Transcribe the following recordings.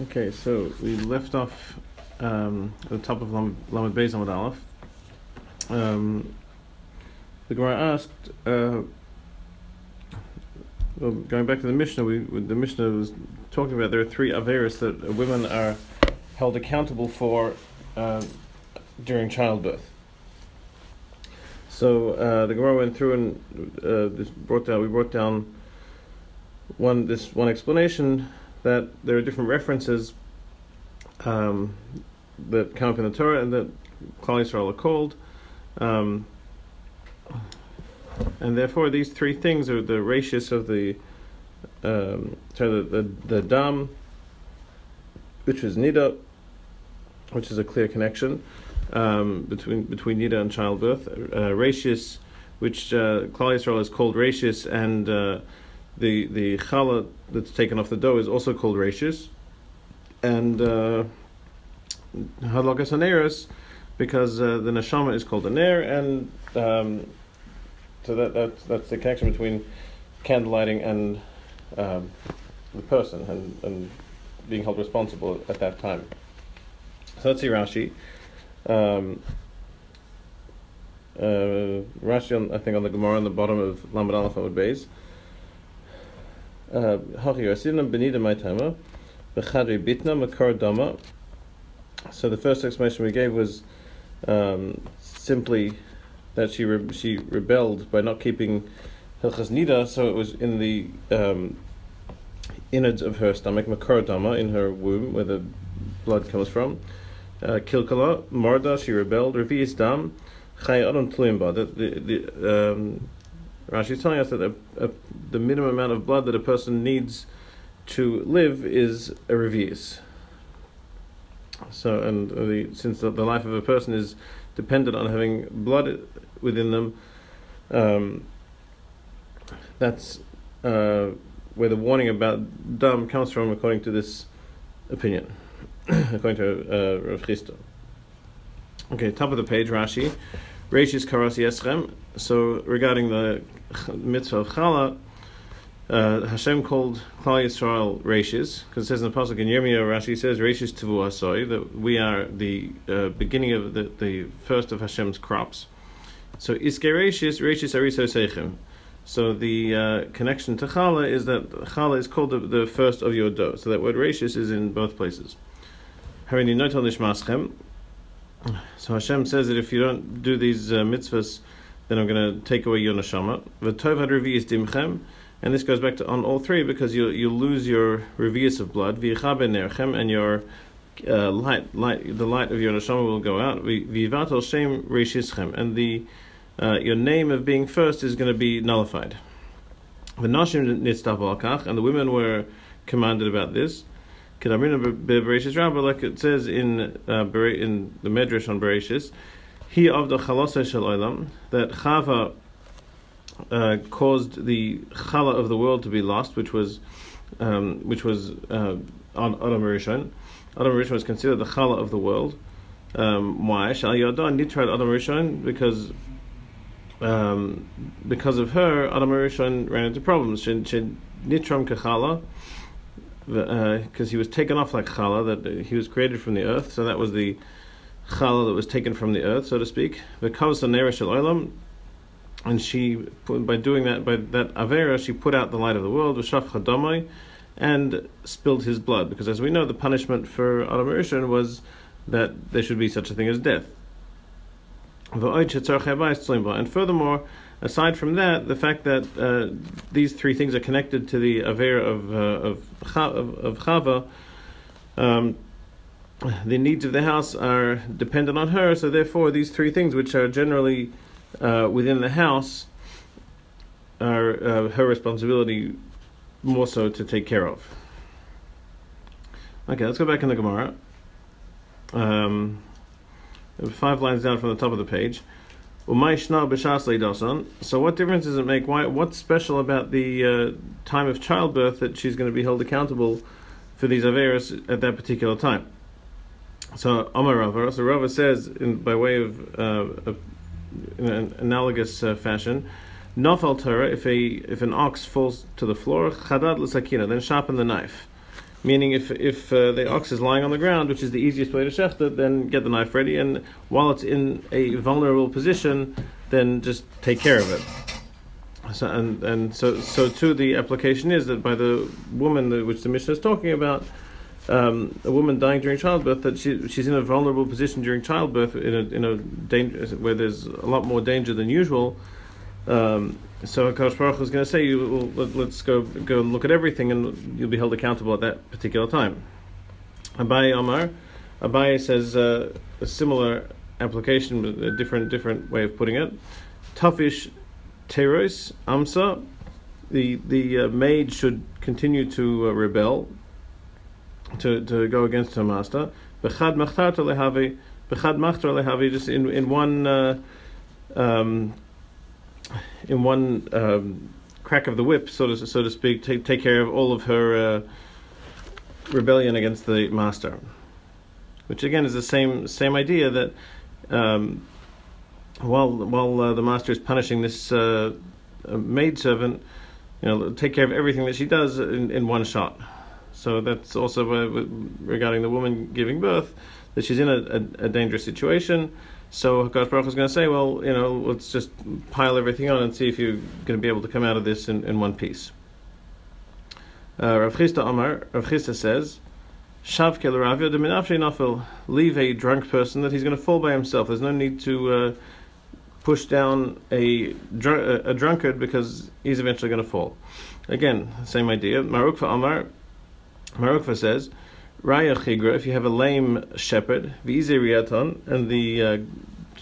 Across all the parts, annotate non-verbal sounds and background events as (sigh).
Okay, so we left off um, at the top of Lamed Beis Amud Aleph. Um, the Gemara asked, uh, well, going back to the Mishnah, we, the Mishnah was talking about there are three averis that women are held accountable for uh, during childbirth. So uh, the Gemara went through and uh, brought down. We brought down one this one explanation that there are different references um, that come up in the Torah and that Klal Yisrael are called. Um, and therefore, these three things are the ratius of the um, sorry, the, the, the dam, which is nida, which is a clear connection um, between between nida and childbirth. Uh, ratius, which uh, Klal Yisrael is called ratius, and uh, the the challah that's taken off the dough is also called rashis, and uh, aneris because uh, the neshama is called aner, and um, so that that's that's the connection between candlelighting and um, the person and, and being held responsible at that time. So let's see Rashi. Um, uh, Rashi, on, I think, on the Gemara on the bottom of Lamed Aleph Amud Beis. So the first explanation we gave was um, simply that she re- she rebelled by not keeping Hilchas Nida, so it was in the um, innards of her stomach, Makar Dama, in her womb, where the blood comes from. Uh, Kilkala, Marda, she rebelled. Revi'is Dam, Chay Adam Tluimba. The, the, the, um, Rashi is telling us that a, a, the minimum amount of blood that a person needs to live is a revius. So, and the, since the, the, life of a person is dependent on having blood within them, um, that's uh, where the warning about dam comes from, according to this opinion, (coughs) according to uh, Rav Chisda. Okay, top of the page, Rashi. Rashis Karas Yeschem. So regarding the mitzvah of Chala, uh, Hashem called Klal Yisrael Rashis because it says in the pasuk in Yirmiyah, Rashi says Rashis Tavu Asoi that we are the uh, beginning of the, the first of Hashem's crops. So Iske Rashis Rashis Ariso Seichem. So the uh, connection to Chala is that Chala is called the, the, first of your dough. So that word Rashis is in both places. Harini Notal Nishmaschem. So Hashem says that if you don't do these uh, mitzvahs, then I'm going to take away your neshama. V'tov revi is dimchem, and this goes back to on all three because you you lose your revius of blood. V'yichaben nerchem, and your uh, light, light, the light of your neshama will go out. V'yivatel shem reishischem, and the uh, your name of being first is going to be nullified. The V'nashim nitztav and the women were commanded about this. Kedamrina Bereshis Rabbah, like it says in uh, in the Medrash on Bereshis, he of the Chalasa Shel Olam, that Chava uh, caused the Chala of the world to be lost, which was um, which was uh, on Adam Rishon. Adam Rishon was considered the Chala of the world. Um, why? Shal Yada Nitrat Adam Rishon because um, because of her, Adam Rishon ran into problems. She Nitram Kechala because uh, he was taken off like challah, that he was created from the earth, so that was the challah that was taken from the earth, so to speak. because The kavas oilam, and she, by doing that, by that avera, she put out the light of the world, v'shaf and spilled his blood, because as we know, the punishment for Adam Rishon was that there should be such a thing as death. And furthermore, aside from that, the fact that uh, these three things are connected to the avera of uh, of, of, of Chava, um, the needs of the house are dependent on her. So therefore, these three things, which are generally uh, within the house, are uh, her responsibility more so to take care of. Okay, let's go back in the Gemara. Um, five lines down from the top of the page. So what difference does it make? Why? What's special about the uh, time of childbirth that she's going to be held accountable for these averas at that particular time? So Amar Rava, so Rava says in, by way of uh, a, an analogous uh, fashion, Nafal Torah, if a if an ox falls to the floor, Chadad l'sakina, then sharpen the knife. Meaning, if if uh, the ox is lying on the ground, which is the easiest way to shecht it, then get the knife ready, and while it's in a vulnerable position, then just take care of it. So and and so so too the application is that by the woman which the Mishnah is talking about, um, a woman dying during childbirth, that she she's in a vulnerable position during childbirth in a in a danger where there's a lot more danger than usual. Um, so Hakadosh Baruch is going to say, you, well, let, us go go and look at everything, and you'll be held accountable at that particular time. Abaye Omar, Abaye says uh, a similar application, but a different different way of putting it. Tafish teros amsa, the the uh, maid should continue to uh, rebel, to to go against her master. Bechad machtar lehavi, bechad machtar lehavi, just in in one. Uh, um, in one um, crack of the whip, so to so to speak, take take care of all of her uh, rebellion against the master, which again is the same same idea that um, while while uh, the master is punishing this uh, maidservant, you know, take care of everything that she does in, in one shot. So that's also regarding the woman giving birth, that she's in a, a, a dangerous situation so Hakadosh Baruch is going to say, well, you know, let's just pile everything on and see if you're going to be able to come out of this in, in one piece. Uh, Rav Chisda Amar, Rav Chisda says, Shav Kelavia de Nafil, leave a drunk person that he's going to fall by himself. There's no need to uh, push down a, dr- a drunkard because he's eventually going to fall. Again, same idea. Marukva Amar, Marukva says, Raya Chigra, if you have a lame shepherd, Viziriaton, and the uh,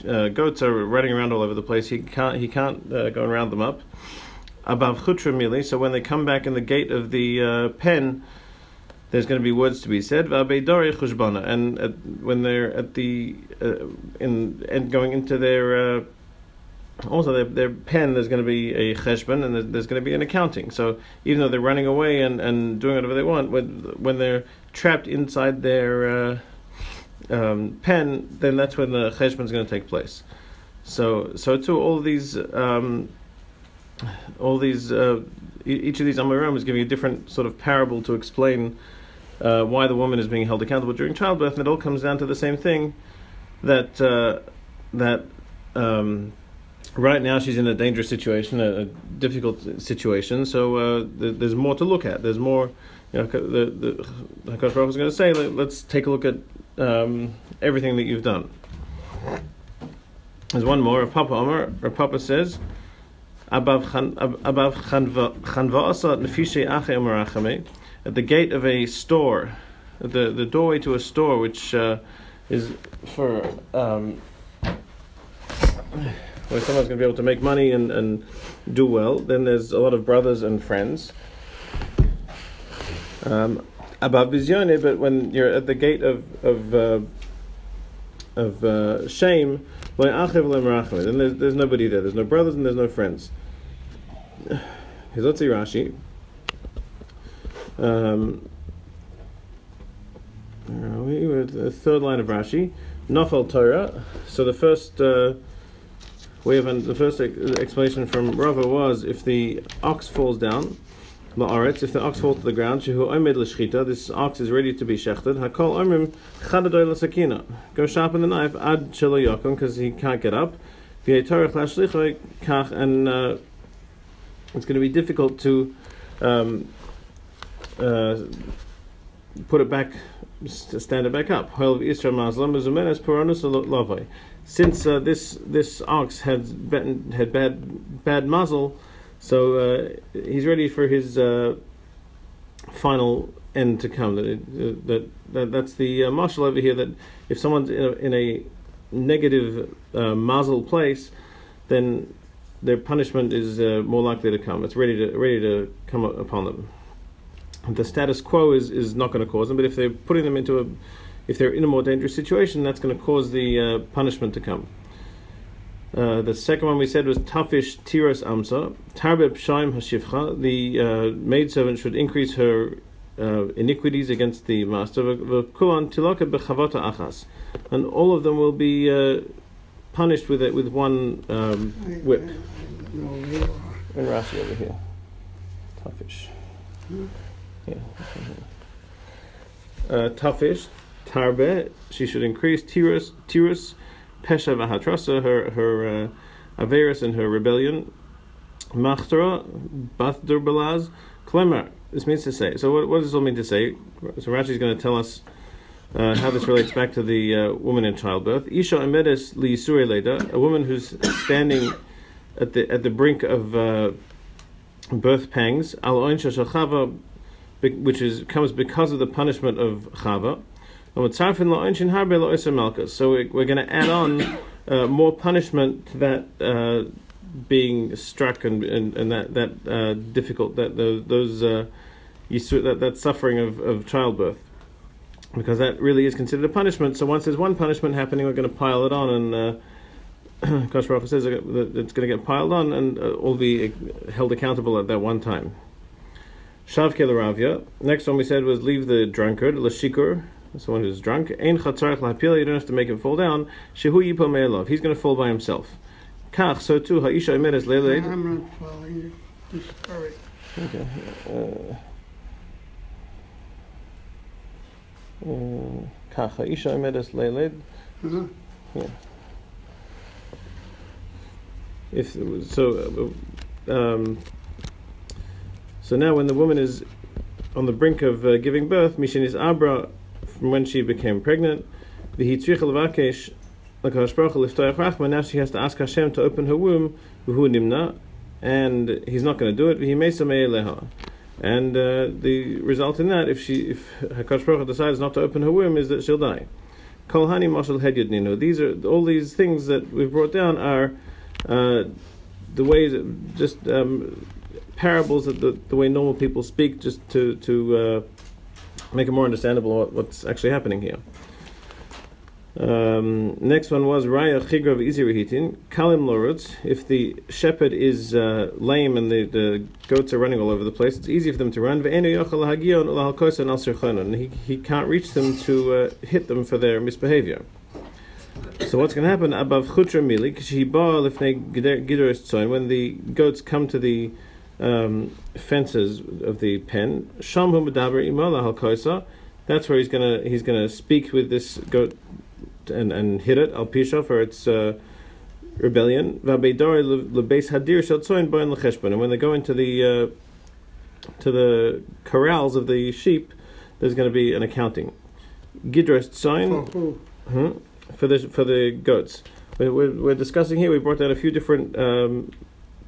uh, goats are running around all over the place, he can't he can't uh, go and round them up. Above Chutra Mili, so when they come back in the gate of the uh, pen, there's going to be words to be said. And at, when they're at the uh, in and going into their uh, also their, their pen, there's going to be a cheshbon and there's, there's, going to be an accounting. So even though they're running away and, and doing whatever they want, when when they're trapped inside their uh, um, pen, then that's when the cheshbon is going to take place. So so too all these um, all these uh, each of these Amorim is giving a different sort of parable to explain uh, why the woman is being held accountable during childbirth, and it all comes down to the same thing that uh, that um, right now she's in a dangerous situation, a, a difficult situation. So uh, th- there's more to look at. There's more. You know, the the Hakadosh is going to say, Let, us take a look at um, everything that you've done. There's one more. Papa Omer, or Papa says, at the gate of a store, the the doorway to a store, which uh, is for. Um, where someone's going to be able to make money and, and do well. Then there's a lot of brothers and friends. Um, above vizione, but when you're at the gate of of uh, of uh, shame, then there's, there's nobody there. There's no brothers and there's no friends. (sighs) Here's see Rashi. Um, we? We're the third line of Rashi. Nofel Torah. So the first. Uh, we have the first explanation from Rava was if the ox falls down, la'aretz, if the ox falls to the ground, shehu omed l'shchita, this ox is ready to be shechted. Hakol omrim chadadoy l'sakina. Go sharpen the knife ad shelo yokum because he can't get up. V'yetorach lashlichoy kach, and uh, it's going to be difficult to um, uh, put it back, stand it back up. Hoil Israel Muslim is peronus lavoi since uh, this this ox had been, had bad bad mazal, so uh, he's ready for his uh, final end to come. That, it, that, that that's the uh, mashal over here. That if someone's in a, in a negative uh, mazal place, then their punishment is uh, more likely to come. It's ready to ready to come upon them. The status quo is, is not going to cause them, but if they're putting them into a if they're in a more dangerous situation, that's going to cause the uh, punishment to come. Uh, the second one we said was tafish tiras amsa tarbeb shaim hashivcha. The uh, maidservant should increase her uh, iniquities against the master. V'kulan tilaka bechavota achas, and all of them will be uh, punished with it with one um, whip. And Rashi over here, tafish. Yeah. uh, tafish, tarbe. She should increase tirus, tirus, pesha v'hatrasa, her her uh, averus and her rebellion. Machtra, bathdur belaz, klemer. This means to say. So what, what does this all mean to say? So Rashi is going to tell us uh, how this relates back to the uh, woman in childbirth. Isha emedes li leda, a woman who's standing at the at the brink of uh, birth pangs. Al oin which is comes because of the punishment of chava. So we're, going to add on (coughs) uh, more punishment to that uh, being struck and, and, and that that uh, difficult that those, those uh, that that suffering of, of childbirth because that really is considered a punishment. So once there's one punishment happening, we're going to pile it on, and uh, (coughs) Kosh Baruch says that it's going to get piled on and uh, all be held accountable at that one time. Shav Ravya. Next one we said was leave the drunkard, Lashikur, someone who's drunk, Ein chatzarich lapil, you don't have to make him fall down. Shehu yipo he's going to fall by himself. Kach, so too, ha'isha imedas is le'leid. I'm not following you. Okay. Uh, uh, ha'isha. Yeah. If so, uh, um, so now when the woman is on the brink of uh, giving birth, Mishin is abra from when she became pregnant. Now she has to ask Hashem to open her womb. And He's not going to do it. Mesa leha. And uh, the result in that, if she, if Hakadosh decides not to open her womb, is that she'll die. Kol hani mashal hedyud ninu. These are all these things that we've brought down are uh, the ways, just um, parables that the, the way normal people speak, just to to uh, make it more understandable what, what's actually happening here. Um, next one was Raya Chigra Izirihitin, Kalim Lorutz. If the shepherd is uh, lame and the, the goats are running all over the place, it's easy for them to run. And he, he can't reach them to uh, hit them for their misbehavior. So what's going to happen? Above Chutra Mili, when the goats come to the um, fences of the pen, that's where he's gonna he's gonna speak with this goat and, and hit it al pisha for its uh, rebellion. And when they go into the uh, to the corrals of the sheep, there's going to be an accounting. Sign hmm, for the for the goats. We're, we're, discussing here. We brought down a few different um,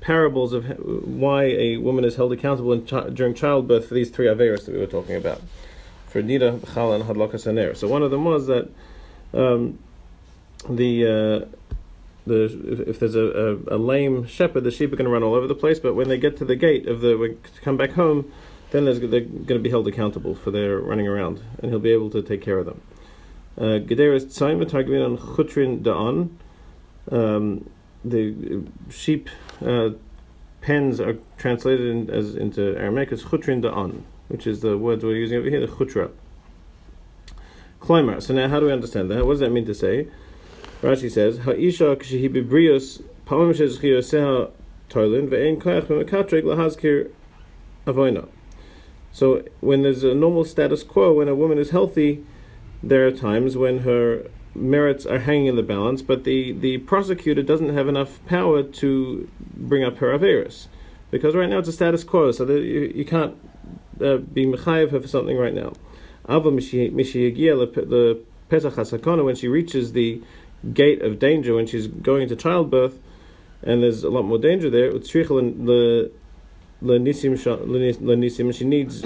parables of why a woman is held accountable during childbirth for these three averas that we were talking about, for nida, chala, and hadlakas aner. So one of them was that um, the uh, the if, if there's a, a, a, lame shepherd, the sheep are going to run all over the place. But when they get to the gate of the to come back home, then they're going to be held accountable for their running around, and he'll be able to take care of them. Uh, Gederes Tzaim Chutrin Da'an. Um, the sheep uh, pens are translated in, as into Aramaic as Chutrin Da'an, which is the words we're using over here, the Chutra. So now, how do we understand that? What does that mean to say? Rashi says, "Ha'isha kshehi bibrios toilin ve'en lahazkir avoina." So when there's a normal status quo, when a woman is healthy, there are times when her merits are hanging in the balance, but the, the prosecutor doesn't have enough power to bring up her averis. Because right now it's a status quo, so you, you can't uh, be mechayev her for something right now. Ava the Pesach when she reaches the gate of danger, when she's going into childbirth, and there's a lot more danger there, the she needs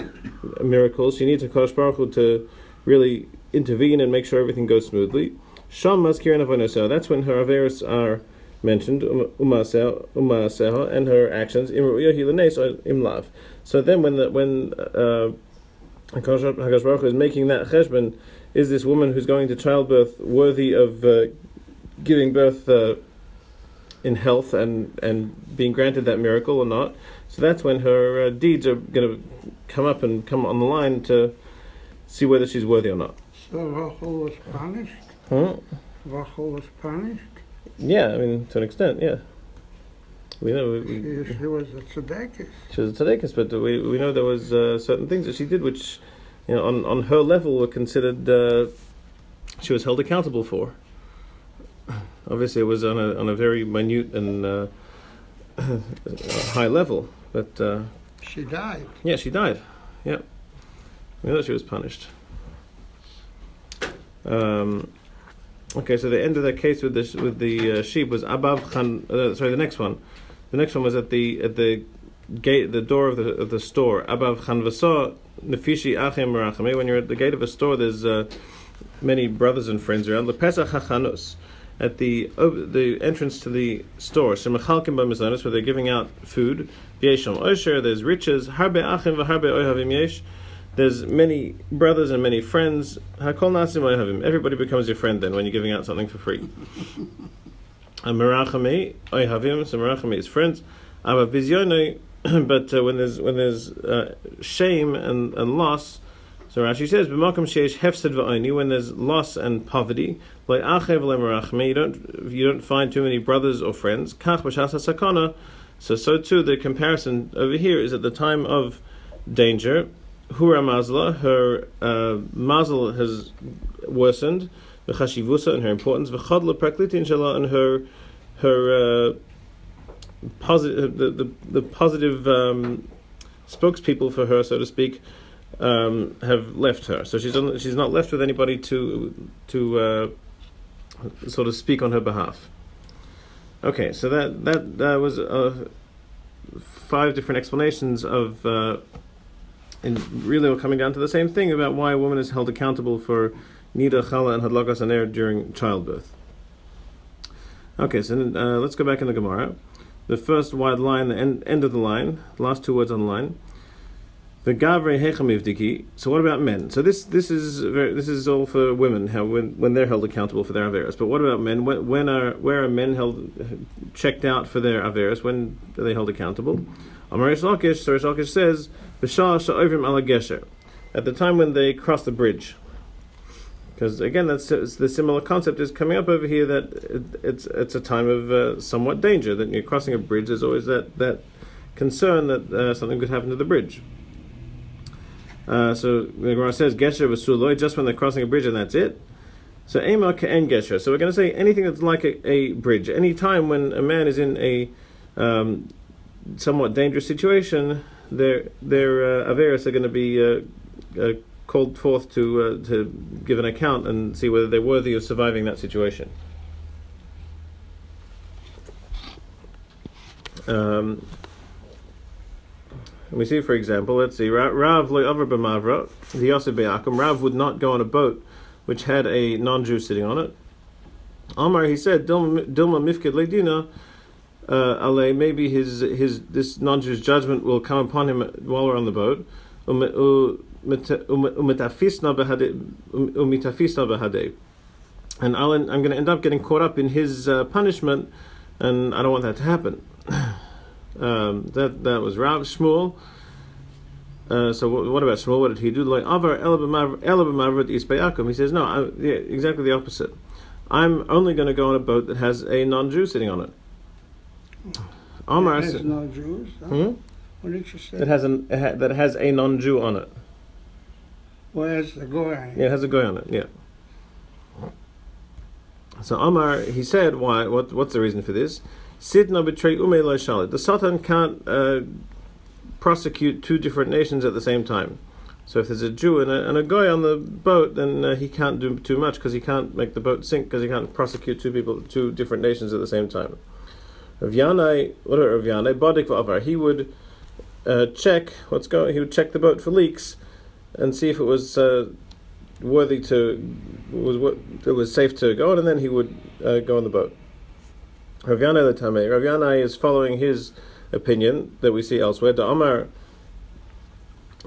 miracles. She needs a Kosh Baruch Hu to really intervene and make sure everything goes smoothly. Sham Maskirin That's when her averis are mentioned, umaseha, and her actions, imlav. So then when the, when uh, Hakadosh Baruch is making that cheshbon. Is this woman who's going to childbirth worthy of uh, giving birth uh, in health and and being granted that miracle or not? So that's when her uh, deeds are going to come up and come on the line to see whether she's worthy or not. So Rachel was punished. Huh? Rachel was punished. Yeah, I mean to an extent, yeah. We know we, she, she was a tzedekis. She was a tzedekis, but we we know there was uh, certain things that she did which you know, on, on her level were considered, uh, she was held accountable for. Obviously, it was on a, on a very minute and uh, (coughs) high level, but uh, She died. yeah, she died. Yep. We know she was punished. Um, okay, so the end of the case with the with the uh, sheep was Abav Khan. Uh, sorry, the next one. The next one was at the at the gate, the door of the of the store. Abav Khan Vasa Nefishi Achim Merachame. When you're at the gate of a store, there's uh, many brothers and friends around. Lepesach Hachanus. At the oh, the entrance to the store, Shemachalkim Bamizanis, where they're giving out food. Yesham Osher, there's riches. Harbe Achim v'Harbe Ohavim Yesh. There's many brothers and many friends. Hakol Nasim Ohavim. Everybody becomes your friend then when you're giving out something for free. (laughs) And Merachame Ohavim. So Merachame is friends. (clears throat) But uh, when there's when there's uh, shame and, and loss, so Rashi says, "B'makom sheish hefsed v'oni." When there's loss and poverty, like achev le'merachme, you don't you don't find too many brothers or friends. Kach b'shas sakana. So so too the comparison over here is at the time of danger. Hura mazla, her uh, has worsened. the V'chashivusa and her importance. the V'chadla praklitin shala and her her uh, positive the, the the positive um, spokespeople for her, so to speak, um, have left her. So she's on, she's not left with anybody to to uh, sort of speak on her behalf. Okay, so that that that was uh, five different explanations of, uh, and really we're coming down to the same thing about why a woman is held accountable for nida, chala, and hadlakas aner during childbirth. Okay, so uh, let's go back in the Gemara. The first wide line, the end, end of the line, the last two words on the line. The gavre hechamivdiki. So what about men? So this this is very, this is all for women. How when when they're held accountable for their averas. But what about men? When, when are where are men held checked out for their averas? When are they held accountable? Amarish Lakish. So Rish Lakish says b'shah. At the time when they cross the bridge. Because again, that's the similar concept is coming up over here that it, it's it's a time of uh, somewhat danger. That you're crossing a bridge, there's always that that concern that uh, something could happen to the bridge. Uh, so the Gemara says gesher v'suloi just when they're crossing a bridge and that's it. So ema ka'en gesher. So we're going to say anything that's like a, a bridge. Any time when a man is in a um, somewhat dangerous situation, their their uh, are going to be uh, uh, called forth to uh, to give an account and see whether they're worthy of surviving that situation. Um, we see, for example, let's see, Ra- Rav lo'avar b'mavra, the Yosef. Rav would not go on a boat which had a non-Jew sitting on it. Amar, he said, Dilma mifkid le'dina, ale, maybe his his this non-Jew's judgment will come upon him while we're on the boat. Um, uh, um- behade. And I'll, I'm going to end up getting caught up in his uh, punishment, and I don't want that to happen. (coughs) Um, that that was Rav Shmuel. Uh, so what, what about Shmuel? What did he do? Like Avar. He says no, I, yeah, exactly the opposite. I'm only going to go on a boat that has a non-Jew sitting on it. Omar It has said- no Jews. huh? Hmm? What did you say? that has an it ha- that has a non-Jew on it. Where's the goy? Yeah, it has a guy on it. Yeah. So Omar, he said, why? What? What's the reason for this? Sidna betray ume lo shalit. The Satan can't uh, prosecute two different nations at the same time. So if there's a Jew and a, and a guy on the boat, then uh, he can't do too much because he can't make the boat sink because he can't prosecute two people, two different nations at the same time. Rav Yanai, what about Rav Yanai? Badik v'avar. He would uh, check what's going. He would check the boat for leaks and see if it was uh, worthy to was what it was safe to go on, and then he would uh, go on the boat. Rav Yanai the Tamei. Rav Yanai is following his opinion that we see elsewhere. Da Amar,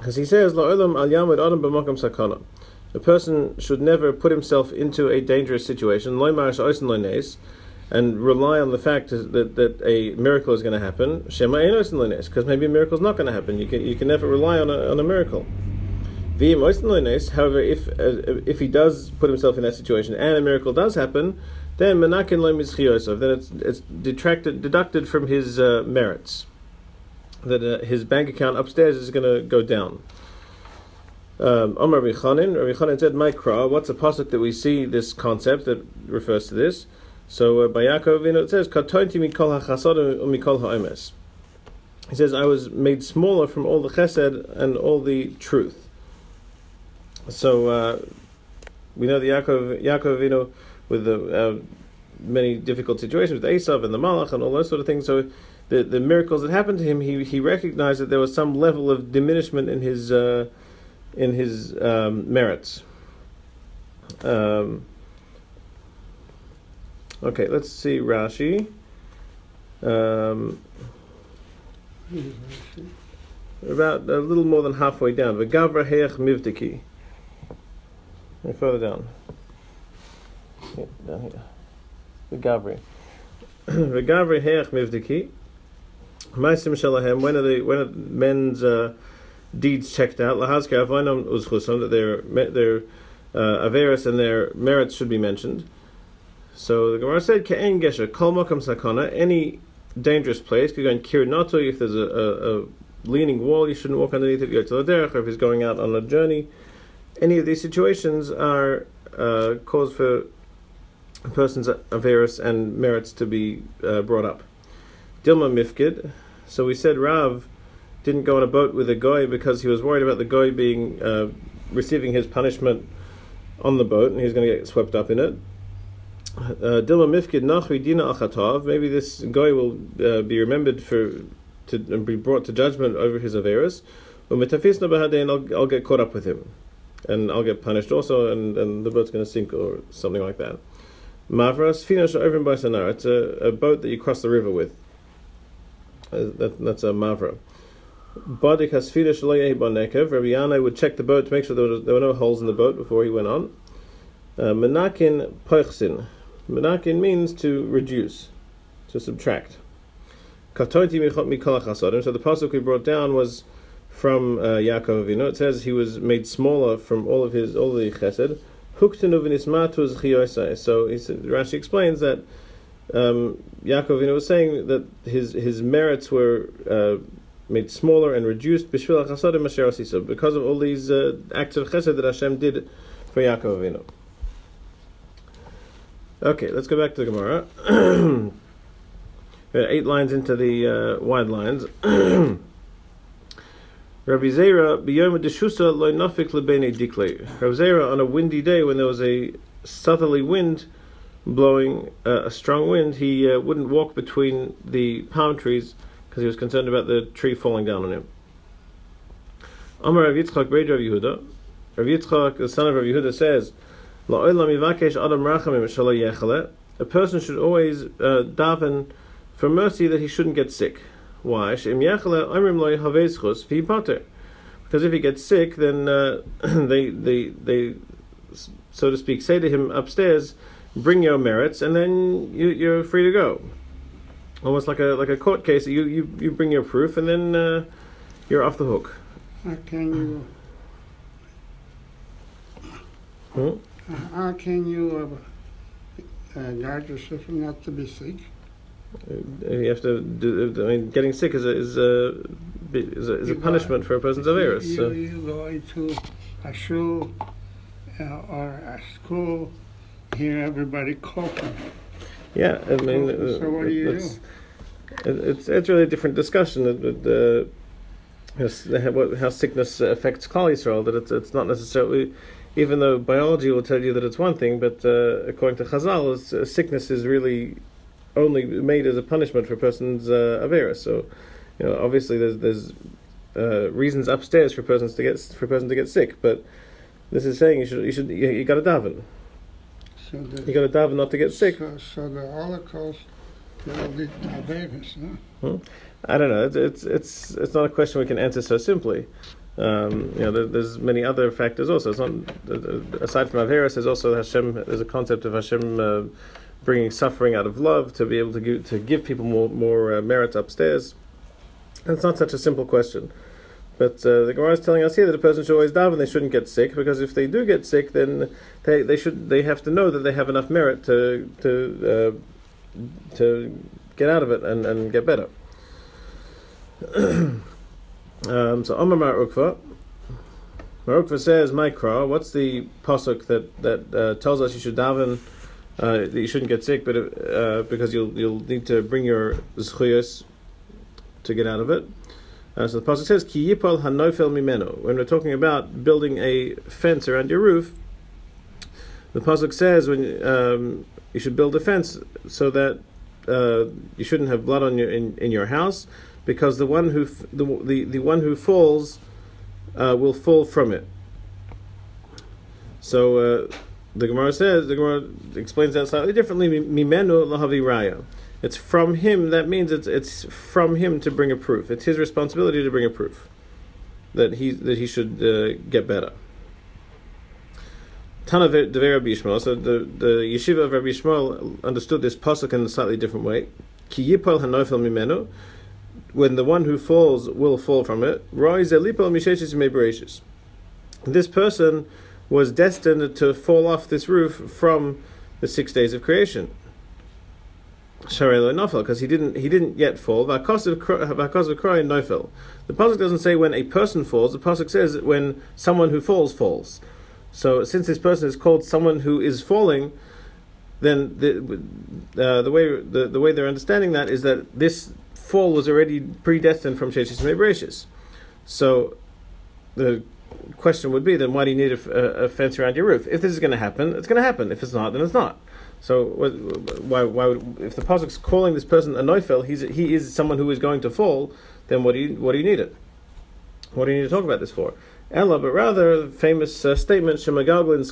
as he says, La'olam al yamid adam b'makam sakana. A person should never put himself into a dangerous situation. Loimar sha'osin loines, and rely on the fact that, that a miracle is going to happen. Because maybe a miracle is not going to happen. You can you can never rely on a, on a miracle. However, if uh, if he does put himself in that situation and a miracle does happen, then menakin lo mitzchiyosov, then it's it's detracted deducted from his uh, merits. That uh, his bank account upstairs is going to go down. Um, Omar Rabbi Rabbi Chanin said, Mikra, what's the pasuk that we see this concept that refers to this? So uh, by Yaakov, you know, it says, Katonti mikol hachasod mikol ha'emes. He says, I was made smaller from all the chesed and all the truth. So uh, we know the Yaakov, Yaakov, you know, with the uh, many difficult situations with Esav and the Malach and all those sort of things. So the the miracles that happened to him, he he recognized that there was some level of diminishment in his uh, in his um, merits. Um, okay, let's see Rashi. Um, about a little more than halfway down. V'gavra heich mivdiki. Further down. Yeah, down here. V'gavri. (clears throat) V'gavri heich mivdiki. Maisim shalahem. When are the when are men's uh, deeds checked out? Lahazka avainam uzchusam that their their uh, averis and their merits should be mentioned. So the Gemara said, "Ke'en gesha kol makam sakana." Any dangerous place. Could go in kirnato if there's a, a, a, leaning wall, you shouldn't walk underneath it. You go to the derech, if he's going out on a journey. Any of these situations are uh, cause for a person's averis and merits to be uh, brought up. Dilma mifkid. So we said Rav didn't go on a boat with a guy because he was worried about the guy being uh, receiving his punishment on the boat, and he's going to get swept up in it. Uh, Dilma mifkid nachri dina achatov. Maybe this guy will uh, be remembered for to be brought to judgment over his averis. And I'll, I'll get caught up with him, and I'll get punished also, and, and the boat's going to sink or something like that. Mavras finash over by sanar. It's a, a boat that you cross the river with. Uh, that, that's a mavra. Badik hasfida shaloyeh banekev. Rabbi Yana would check the boat to make sure there, there were no holes in the boat before he went on. Uh, menakin poichsin. Menakin means to reduce, to subtract. So the pasuk we brought down was from uh, Yaakov Avinu. It says he was made smaller from all of his all the chesed. Huktenu v'nismatuz. So he said, Rashi explains that um, Yaakov Avinu was saying that his his merits were uh, made smaller and reduced because of all these uh, acts of chesed that Hashem did for Yaakov Avinu. Okay, let's go back to the Gemara. (clears throat) eight lines into the uh, wide lines. (clears throat) Rabbi Zera lebene. Rabbi Zera on a windy day when there was a southerly wind blowing, uh, a strong wind, he uh, wouldn't walk between the palm trees because he was concerned about the tree falling down on him. Amar Rav Yitzchak Rav Yehuda. Rav Yitzchak, the son of Rav Yehuda, says, A person should always uh, daven for mercy that he shouldn't get sick. Why? Because if he gets sick, then uh, (clears throat) they, they, they, so to speak, say to him upstairs, "Bring your merits," and then you, you're free to go. Almost like a like a court case. You you, you bring your proof, and then uh, you're off the hook. How can you? Hmm? How can you uh, uh, guard yourself from not to be sick? Uh, You have to do. I mean, getting sick is a is a is a, is a go- punishment for a person's averus. You, So. you go into a shul uh, or a school, hear everybody coughing. Yeah, I mean, So- what do you it's, it- It's it's really a different discussion. That, uh, how, how sickness affects Klal Yisrael. That it's it's not necessarily, even though biology will tell you that it's one thing, but uh, according to Chazal, uh, sickness is really only made as a punishment for a person's uh, avera. So, you know, obviously there's there's uh, reasons upstairs for persons to get for a person to get sick, but this is saying you should you should you, you got to daven. So the, You got to daven not to get sick. So, so the Holocaust, they all did Vegas. I don't know. It's it's it's, it's not a question we can answer so simply. Um, you know, there, there's many other factors also. It's not aside from Averis. There's also Hashem. There's a concept of Hashem uh, bringing suffering out of love to be able to give to give people more more uh, merit upstairs. And it's not such a simple question. But uh, the Gemara is telling us here that a person should always daven. They shouldn't get sick because if they do get sick, then they, they should they have to know that they have enough merit to to uh, to get out of it and, and get better. (clears throat) um, so Omar Mar Ukva, Marukva says, Mikra, what's the pasuk that, that uh, tells us you should daven, uh, that you shouldn't get sick, but uh, because you'll you'll need to bring your zchuyas to get out of it. Uh, so the pasuk says, Ki yipol hanofel mimeno. When we're talking about building a fence around your roof, the pasuk says when um, you should build a fence so that uh, you shouldn't have blood on your in, in your house, because the one who f- the, the the one who falls uh, will fall from it. So uh, the Gemara says the Gemara explains that slightly differently. Mimenu lahavi raya. It's from him. That means it's it's from him to bring a proof. It's his responsibility to bring a proof that he that he should uh, get better. Tana de Rabbi. So the, the yeshiva of Rabbi Yishmael understood this pasuk in a slightly different way. Ki yipol hanofel mimenu. When the one who falls will fall from it. This person was destined to fall off this roof from the six days of creation. Because he didn't he didn't yet fall. The pasuk doesn't say when a person falls. The pasuk says when someone who falls falls. So since this person is called someone who is falling, then the uh, the way the, the way they're understanding that is that this fall was already predestined from Sheshis Mebreshis. So the question would be then why do you need a, a, fence around your roof? If this is going to happen, it's going to happen. If it's not, then it's not. So why why would, if the pasuk's calling this person a noifel, he's he is someone who is going to fall. Then what do you what do you need it? What do you need to talk about this for? Ella, but rather the famous uh, statement shemagaglin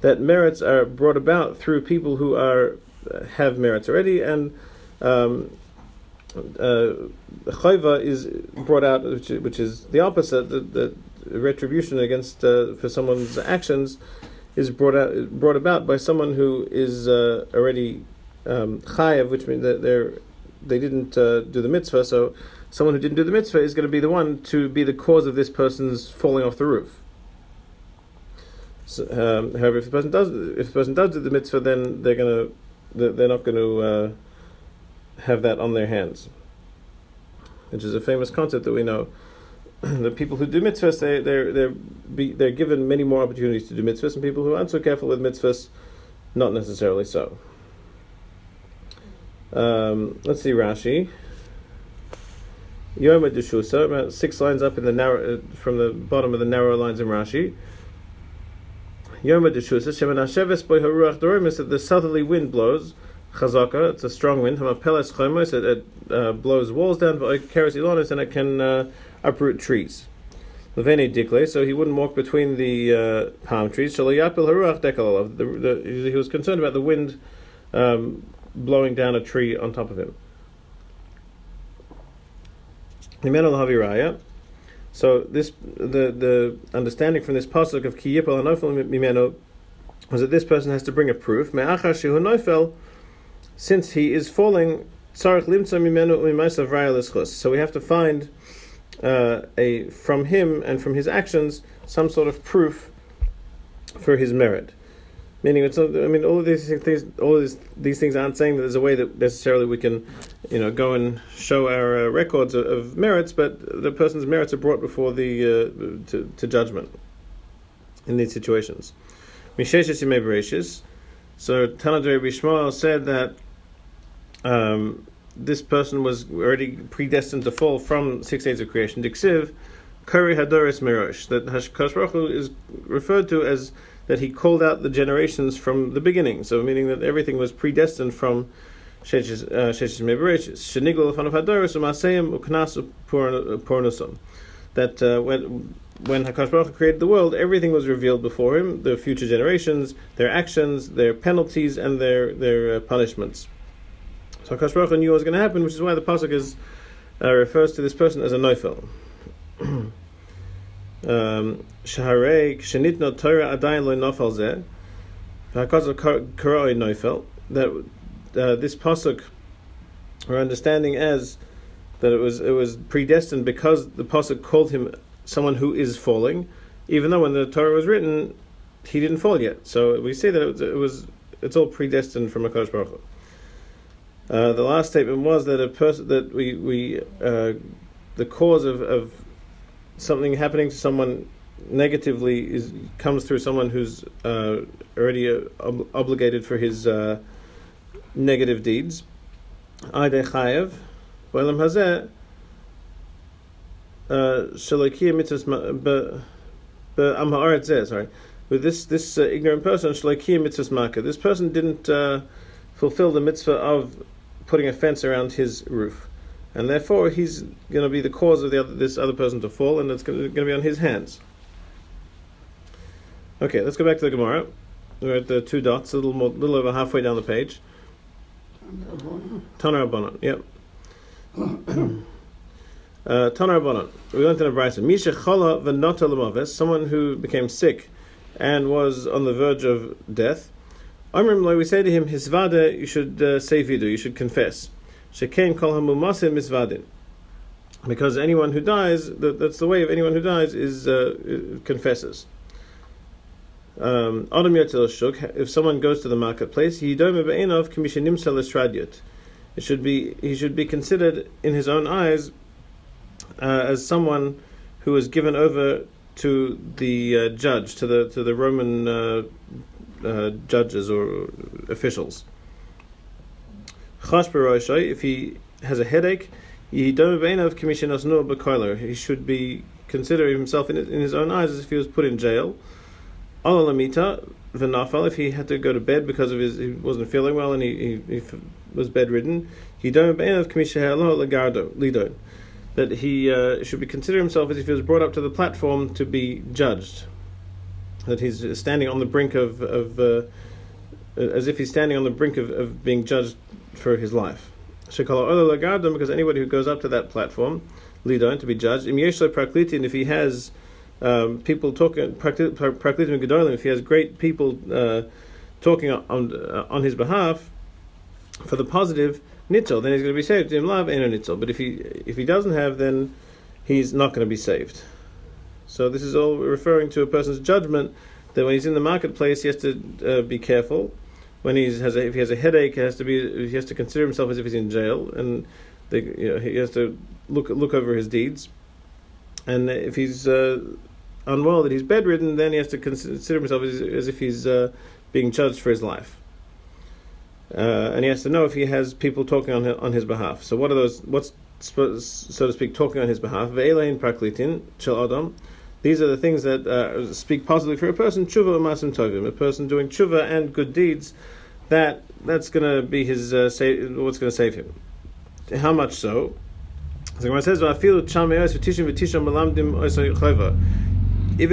that merits are brought about through people who are uh, have merits already and um, uh, chayva is brought out, which, which, is the opposite. The, retribution against uh, for someone's actions is brought out brought about by someone who is uh, already um, chayav, which means that they're they didn't uh, do the mitzvah. So someone who didn't do the mitzvah is going to be the one to be the cause of this person's falling off the roof. So, um, however, if the person does if the person does do the mitzvah, then they're going to they're not going to uh, have that on their hands, which is a famous concept that we know. (clears throat) the people who do mitzvahs, they, they're, they're, be, they're given many more opportunities to do mitzvahs, and people who aren't so careful with mitzvahs, not necessarily so. Um, let's see Rashi. Yoma Deshusa, about six lines up in the narrow, uh, from the bottom of the narrow lines in Rashi. Yoma Deshusa, Sheman Hasheves Boy Haruach Dorimis, that the southerly wind blows. Chazaka, it's a strong wind. Hamapeles Chomos, it, it uh, blows walls down. Keres Ilonis, and it can uh, uproot trees. Levene dikle, so he wouldn't walk between the uh, palm trees. Shalayapil haruach dekalalav. He was concerned about the wind um, blowing down a tree on top of him. So this the the understanding from this pasuk of ki yipel anofel mimeno was that this person has to bring a proof. Me'achar shehu since he is falling, So we have to find uh, a from him and from his actions some sort of proof for his merit. Meaning, it's I mean, all of these things, all of these, these things aren't saying that there's a way that necessarily we can, you know, go and show our uh, records of, of, merits, but the person's merits are brought before the uh, to, to, judgment in these situations. So Tanadri Bishmael said that um, this person was already predestined to fall from six days of creation. Diksiv, Kari Hadoris Mirosh, that Hashkash is referred to as that he called out the generations from the beginning. So meaning that everything was predestined from Sheshes Mebereshis. Shenigol of Hadoris Umaseyim Uknas Pornosum. That uh, when when Hakadosh Baruch created the world, everything was revealed before him: the future generations, their actions, their penalties, and their their uh, punishments. So Hakadosh Baruch Hu knew what was going to happen, which is why the pasuk is uh, refers to this person as a noifel. (clears throat) Shaharei shenitno Torah adayin lo nofel zeh. Hakadosh karoi noifel. That uh, this pasuk we're understanding as that it was it was predestined because the pasuk called him someone who is falling, even though when the Torah was written, he didn't fall yet. So we see that it was, it was it's all predestined from Hakadosh Baruch Hu. Uh, the last statement was that a person that we we uh, the cause of, of something happening to someone negatively is comes through someone who's uh, already uh, ob- obligated for his uh, negative deeds. Aide chayev, b'olam hazeh, shalokia mitzvahs be'am ha'aretz sorry. With this this ignorant person, shalokia mitzvahs makkah. This person didn't fulfill the mitzvah of putting a fence around his roof. And therefore, he's going to be the cause of the other, this other person to fall, and it's going to, be on his hands. Okay, let's go back to the Gemara. We're at the two dots, a little more, little over halfway down the page. Tanar Rabbanon, yep. (coughs) uh, Tanar Rabbanon. We went to the Brisa. Misha Chala someone who became sick and was on the verge of death. Amrim we say to him, Hisvada, you should uh, say vidu, you should confess. Shekain kol hamumasim misvadin. Because anyone who dies, that's the way of anyone who dies, is uh, confesses. Um, if someone goes to the marketplace, he it should be he should be considered in his own eyes uh, as someone who was given over to the uh, judge, to the to the Roman uh, judges or officials. If he has a headache, he should be consider himself in, in his own eyes as if he was put in jail. Alalamita v'nafal if he had to go to bed because of his he wasn't feeling well and he, he, he was bedridden. He don't lido that he uh, should be consider himself as if he was brought up to the platform to be judged. That he's standing on the brink of, of uh, as if he's standing on the brink of, of being judged for his life. Because anybody who goes up to that platform, lidon, to be judged, and if he has um, people talking praklitim gedolim, if he has great people uh, talking on uh, on his behalf for the positive nitzel, then he's going to be saved. But if he if he doesn't have, then he's not going to be saved. So this is all referring to a person's judgment that when he's in the marketplace, he has to uh, be careful. When he has a, if he has a headache, he has to be he has to consider himself as if he's in jail, and you know, he has to look look over his deeds. And if he's uh, unwell, that he's bedridden, then he has to consider himself as, as if he's uh, being judged for his life. Uh, and he has to know if he has people talking on his, on his behalf. So what are those? What's so to speak talking on his behalf? Ve'elain praklitin shel adam. These are the things that uh, speak positively for a person. Tshuva masim tovim, a person doing tshuva and good deeds. That that's going to be his uh, save, what's going to save him. How much so? When it says, even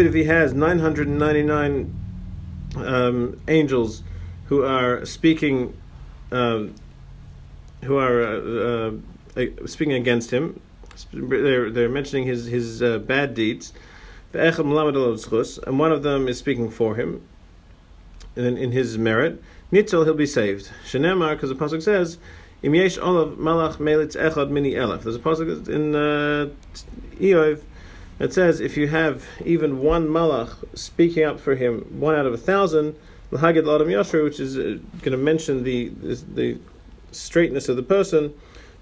if he has 999 um, angels who are speaking, um, who are uh, uh, speaking against him, they're, they're mentioning his, his uh, bad deeds, and one of them is speaking for him in, in his merit, Nitzel, he'll be saved. Shenemar, because the Pasuk says, Im yesh olav malach melitz echad mini elef. There's a Pasuk in uh, it says if you have even one malach speaking up for him, one out of a thousand, l'hagid l'adam yashru, which is uh, going to mention the, the, the straightness of the person,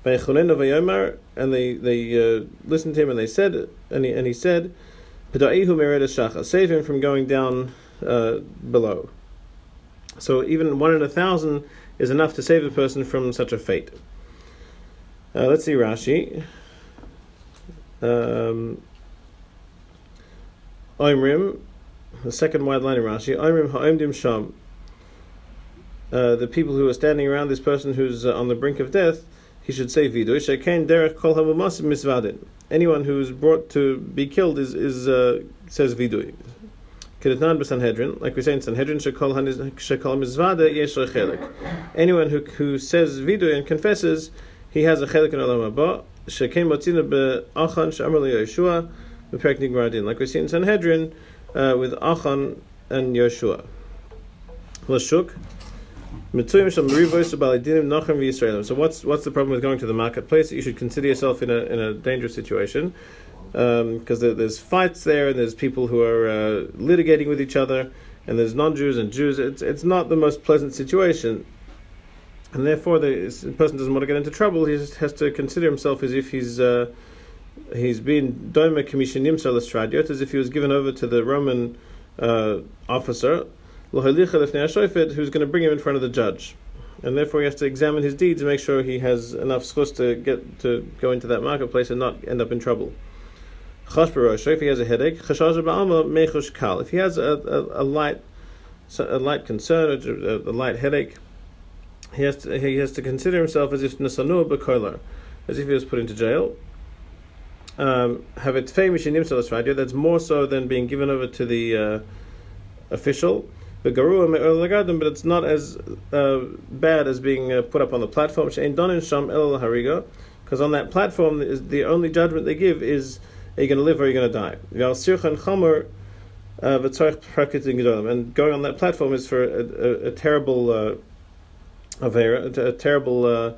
and they they uh, listened to him and they said and he, and he said, save him from going down uh, below. So even one in a thousand is enough to save a person from such a fate. Uh, let's see Rashi. Um, the second wide line in Rashi, Oimrim ha'omdim sham. Uh, the people who are standing around this person who's uh, on the brink of death, he should say vidu. Shekain derech kol hamasim misvadin. Anyone who's brought to be killed is is uh, says vidu. Kedetnan b'Sanhedrin, like we say in Sanhedrin, shekol mizvada yesh chelik. Anyone who who says vidu and confesses, he has a chelik in olam haba. Shekain motzina be'achan she'amar Yeshua like we see in Sanhedrin uh, with Achan and Yeshua. Lashuk. So what's what's the problem with going to the marketplace? You should consider yourself in a in a dangerous situation because um, there's fights there and there's people who are uh, litigating with each other and there's non-Jews and Jews. It's it's not the most pleasant situation, and therefore the person doesn't want to get into trouble. He just has to consider himself as if he's uh, he's been doime commissionim as if he was given over to the Roman uh, officer who's going to bring him in front of the judge. And therefore, he has to examine his deeds and make sure he has enough schus to get to go into that marketplace and not end up in trouble. If he has a headache, if he has a, a, a light a light concern, a, a, light headache, he has to he has to consider himself as if nasanu as if he was put into jail. Um, have it famous in. That's more so than being given over to the uh, official. But it's not as uh, bad as being uh, put up on the platform. Because on that platform, is the only judgment they give is are you going to live or are you going to die? And going on that platform is for a, terrible uh, a, a terrible uh,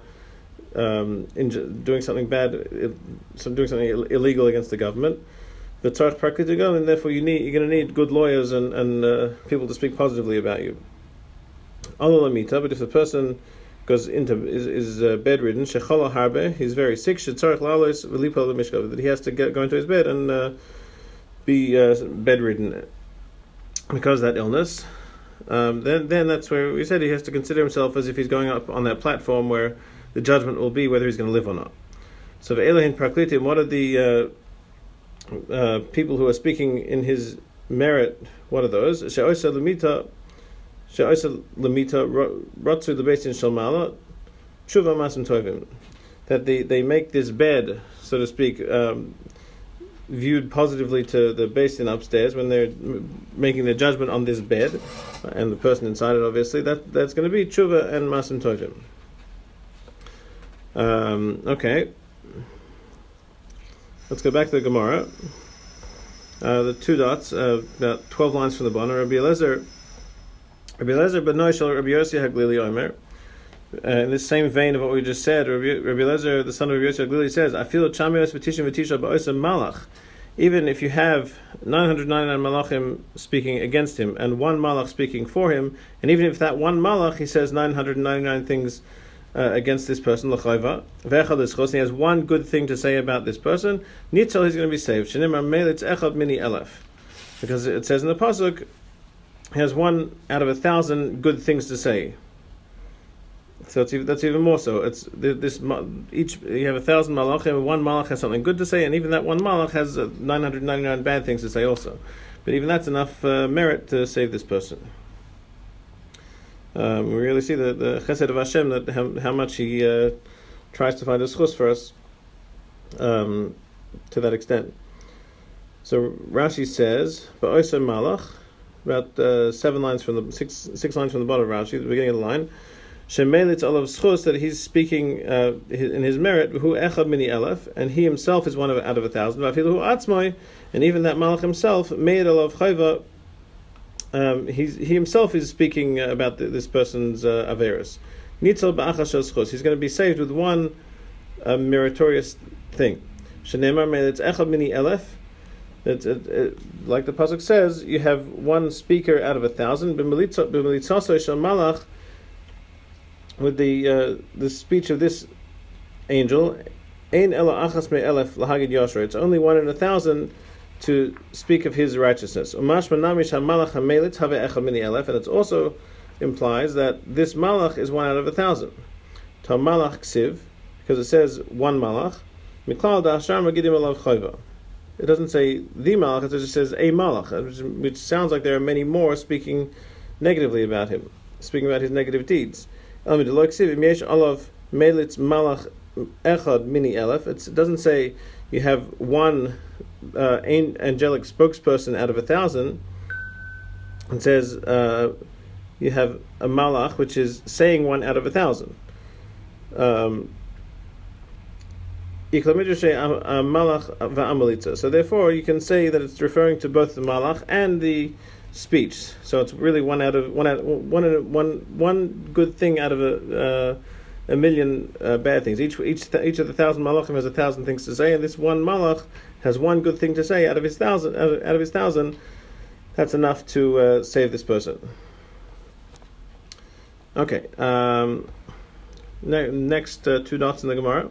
um, doing something bad, doing something illegal against the government. The tzarich praktitigam, and therefore you need you're going to need good lawyers and and uh, people to speak positively about you. Alalamita, but if the person goes into is, is uh, bedridden, shechala harbe, he's very sick. Shetzarich lalos v'lipo mishkav, that he has to get go into his bed and uh, be uh, bedridden because of that illness. Um, then then that's where we said he has to consider himself as if he's going up on that platform where the judgment will be whether he's going to live or not. So Elohim Praklitim, what are the uh, people who are speaking in his merit? What are those? She'osa lemita, she'osa lemita ratzu lebesin shalmala, tshuva masim tovim. That they, they make this bed, so to speak, um, viewed positively to the beis din upstairs when they're making their judgment on this bed, and the person inside it, obviously, that, that's going to be tshuva and masim tovim. Um, okay. Let's go back to the Gemara. Uh, the two dots, uh, about 12 lines from the bottom. Rabbi Eliezer, Rabbi Eliezer ben Noishel, Rabbi Yossi Haglili Omer. Uh, in this same vein of what we just said, Rabbi, Rabbi Eliezer, the son of Rabbi Yossi Haglili, says, I feel chamios v'tishim v'tisha ba'osa malach. Even if you have 999 malachim speaking against him and one malach speaking for him, and even if that one malach, he says 999 things uh, against this person, l'chayva. Ve'echad ischos, he has one good thing to say about this person. Nitzel, he's going to be saved. Melitz echad mini elef. Because it says in the pasuk, he has one out of a thousand good things to say. So even, that's even more so. It's this each you have a thousand malachim. One malach has something good to say, and even that one malach has uh, nine hundred ninety nine bad things to say also. But even that's enough uh, merit to save this person. Um, we really see the, the chesed of Hashem that how, how much He uh, tries to find a schus for us um, to that extent. So Rashi says, "Ba'osa malach," about uh, seven lines from the six six lines from the bottom of Rashi, the beginning of the line. Shemelitz olav schus that he's speaking uh, in his merit. Who echad mini elef, and he himself is one of out of a thousand. Vafilu atzmai, and even that malach himself made olav chayva um, he himself is speaking about the, this person's uh, Averis. He's going to be saved with one uh, meritorious thing. Shenemar it's echad mini elef. It, like the pasuk says, you have one speaker out of a thousand. malach with the uh, the speech of this angel. Ein ela achas me elef lahagid yosher. It's only one in a thousand to speak of his righteousness. And it also implies that this malach is one out of a thousand. Malach because it says one malach. It doesn't say the malach, it just says a malach, which sounds like there are many more speaking negatively about him, speaking about his negative deeds. It doesn't say you have one uh, angelic spokesperson out of a thousand, and says uh, you have a malach, which is saying one out of a thousand. Um, so therefore, you can say that it's referring to both the malach and the speech. So it's really one out of one out one one one good thing out of a. Uh, a million uh, bad things. Each each each of the thousand malachim has a thousand things to say, and this one malach has one good thing to say out of his thousand. Out of, out of his thousand, that's enough to uh, save this person. Okay. Um, ne- next uh, two dots in the Gemara.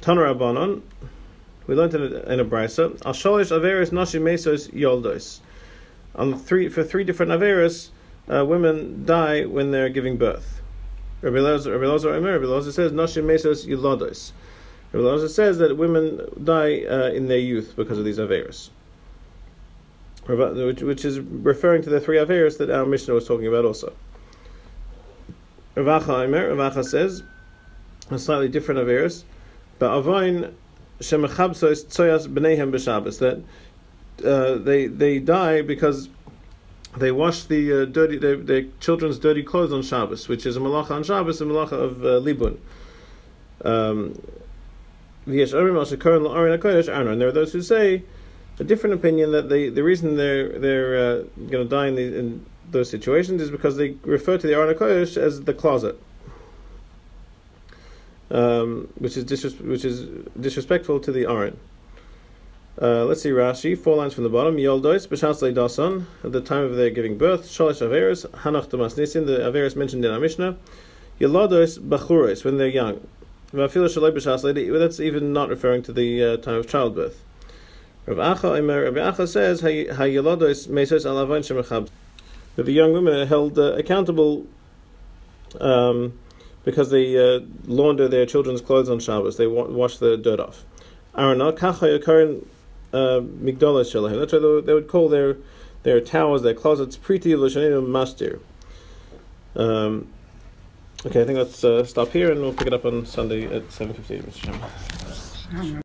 Tanur Abanon. We learned in a, in a brisa. Al sholish averis nashim mesos yoldos. On three for three different averis, uh, women die when they're giving birth. Rabbi Lozer, Rabbi Rabbi Lozer says nashim mesos yolodos. Rabbi Lozer says that women die uh, in their youth because of these averis. Which, which is referring to the three averis that our Mishnah was talking about also. Rav Acha Aimer, Rav Acha says, a slightly different averis, but avoin shemachabsos tzoyas b'neihem b'shabbos, that uh, they they die because they wash the uh, dirty their, their, children's dirty clothes on Shabbos, which is a malacha on Shabbos, a malacha of uh, libun. Um, and there are those who say a different opinion that the, the reason they're they're uh, going to die in, the, in those situations is because they refer to the Aron Kodesh as the closet, um, which is disres- which is disrespectful to the Aron. Uh, let's see Rashi, four lines from the bottom. Yoldois b'shas dasan at the time of their giving birth. Shalish averis hanach damas nisin. The averis mentioned in our Mishnah. Yolodos bachuris when they're young. That's even not referring to the uh, time of childbirth. Rav Acha, Rav Acha says, "Hayelados mesos shemachab." That the young women are held uh, accountable um, because they uh, launder their children's clothes on Shabbos. They wa- wash the dirt off. Arana kachayakarin uh, migdalas shalahim. That's why they would call their their towers, their closets, priti l'shaninu mastir. Um, okay, I think let's uh, stop here and we'll pick it up on Sunday at 7.15, Mr. Chairman.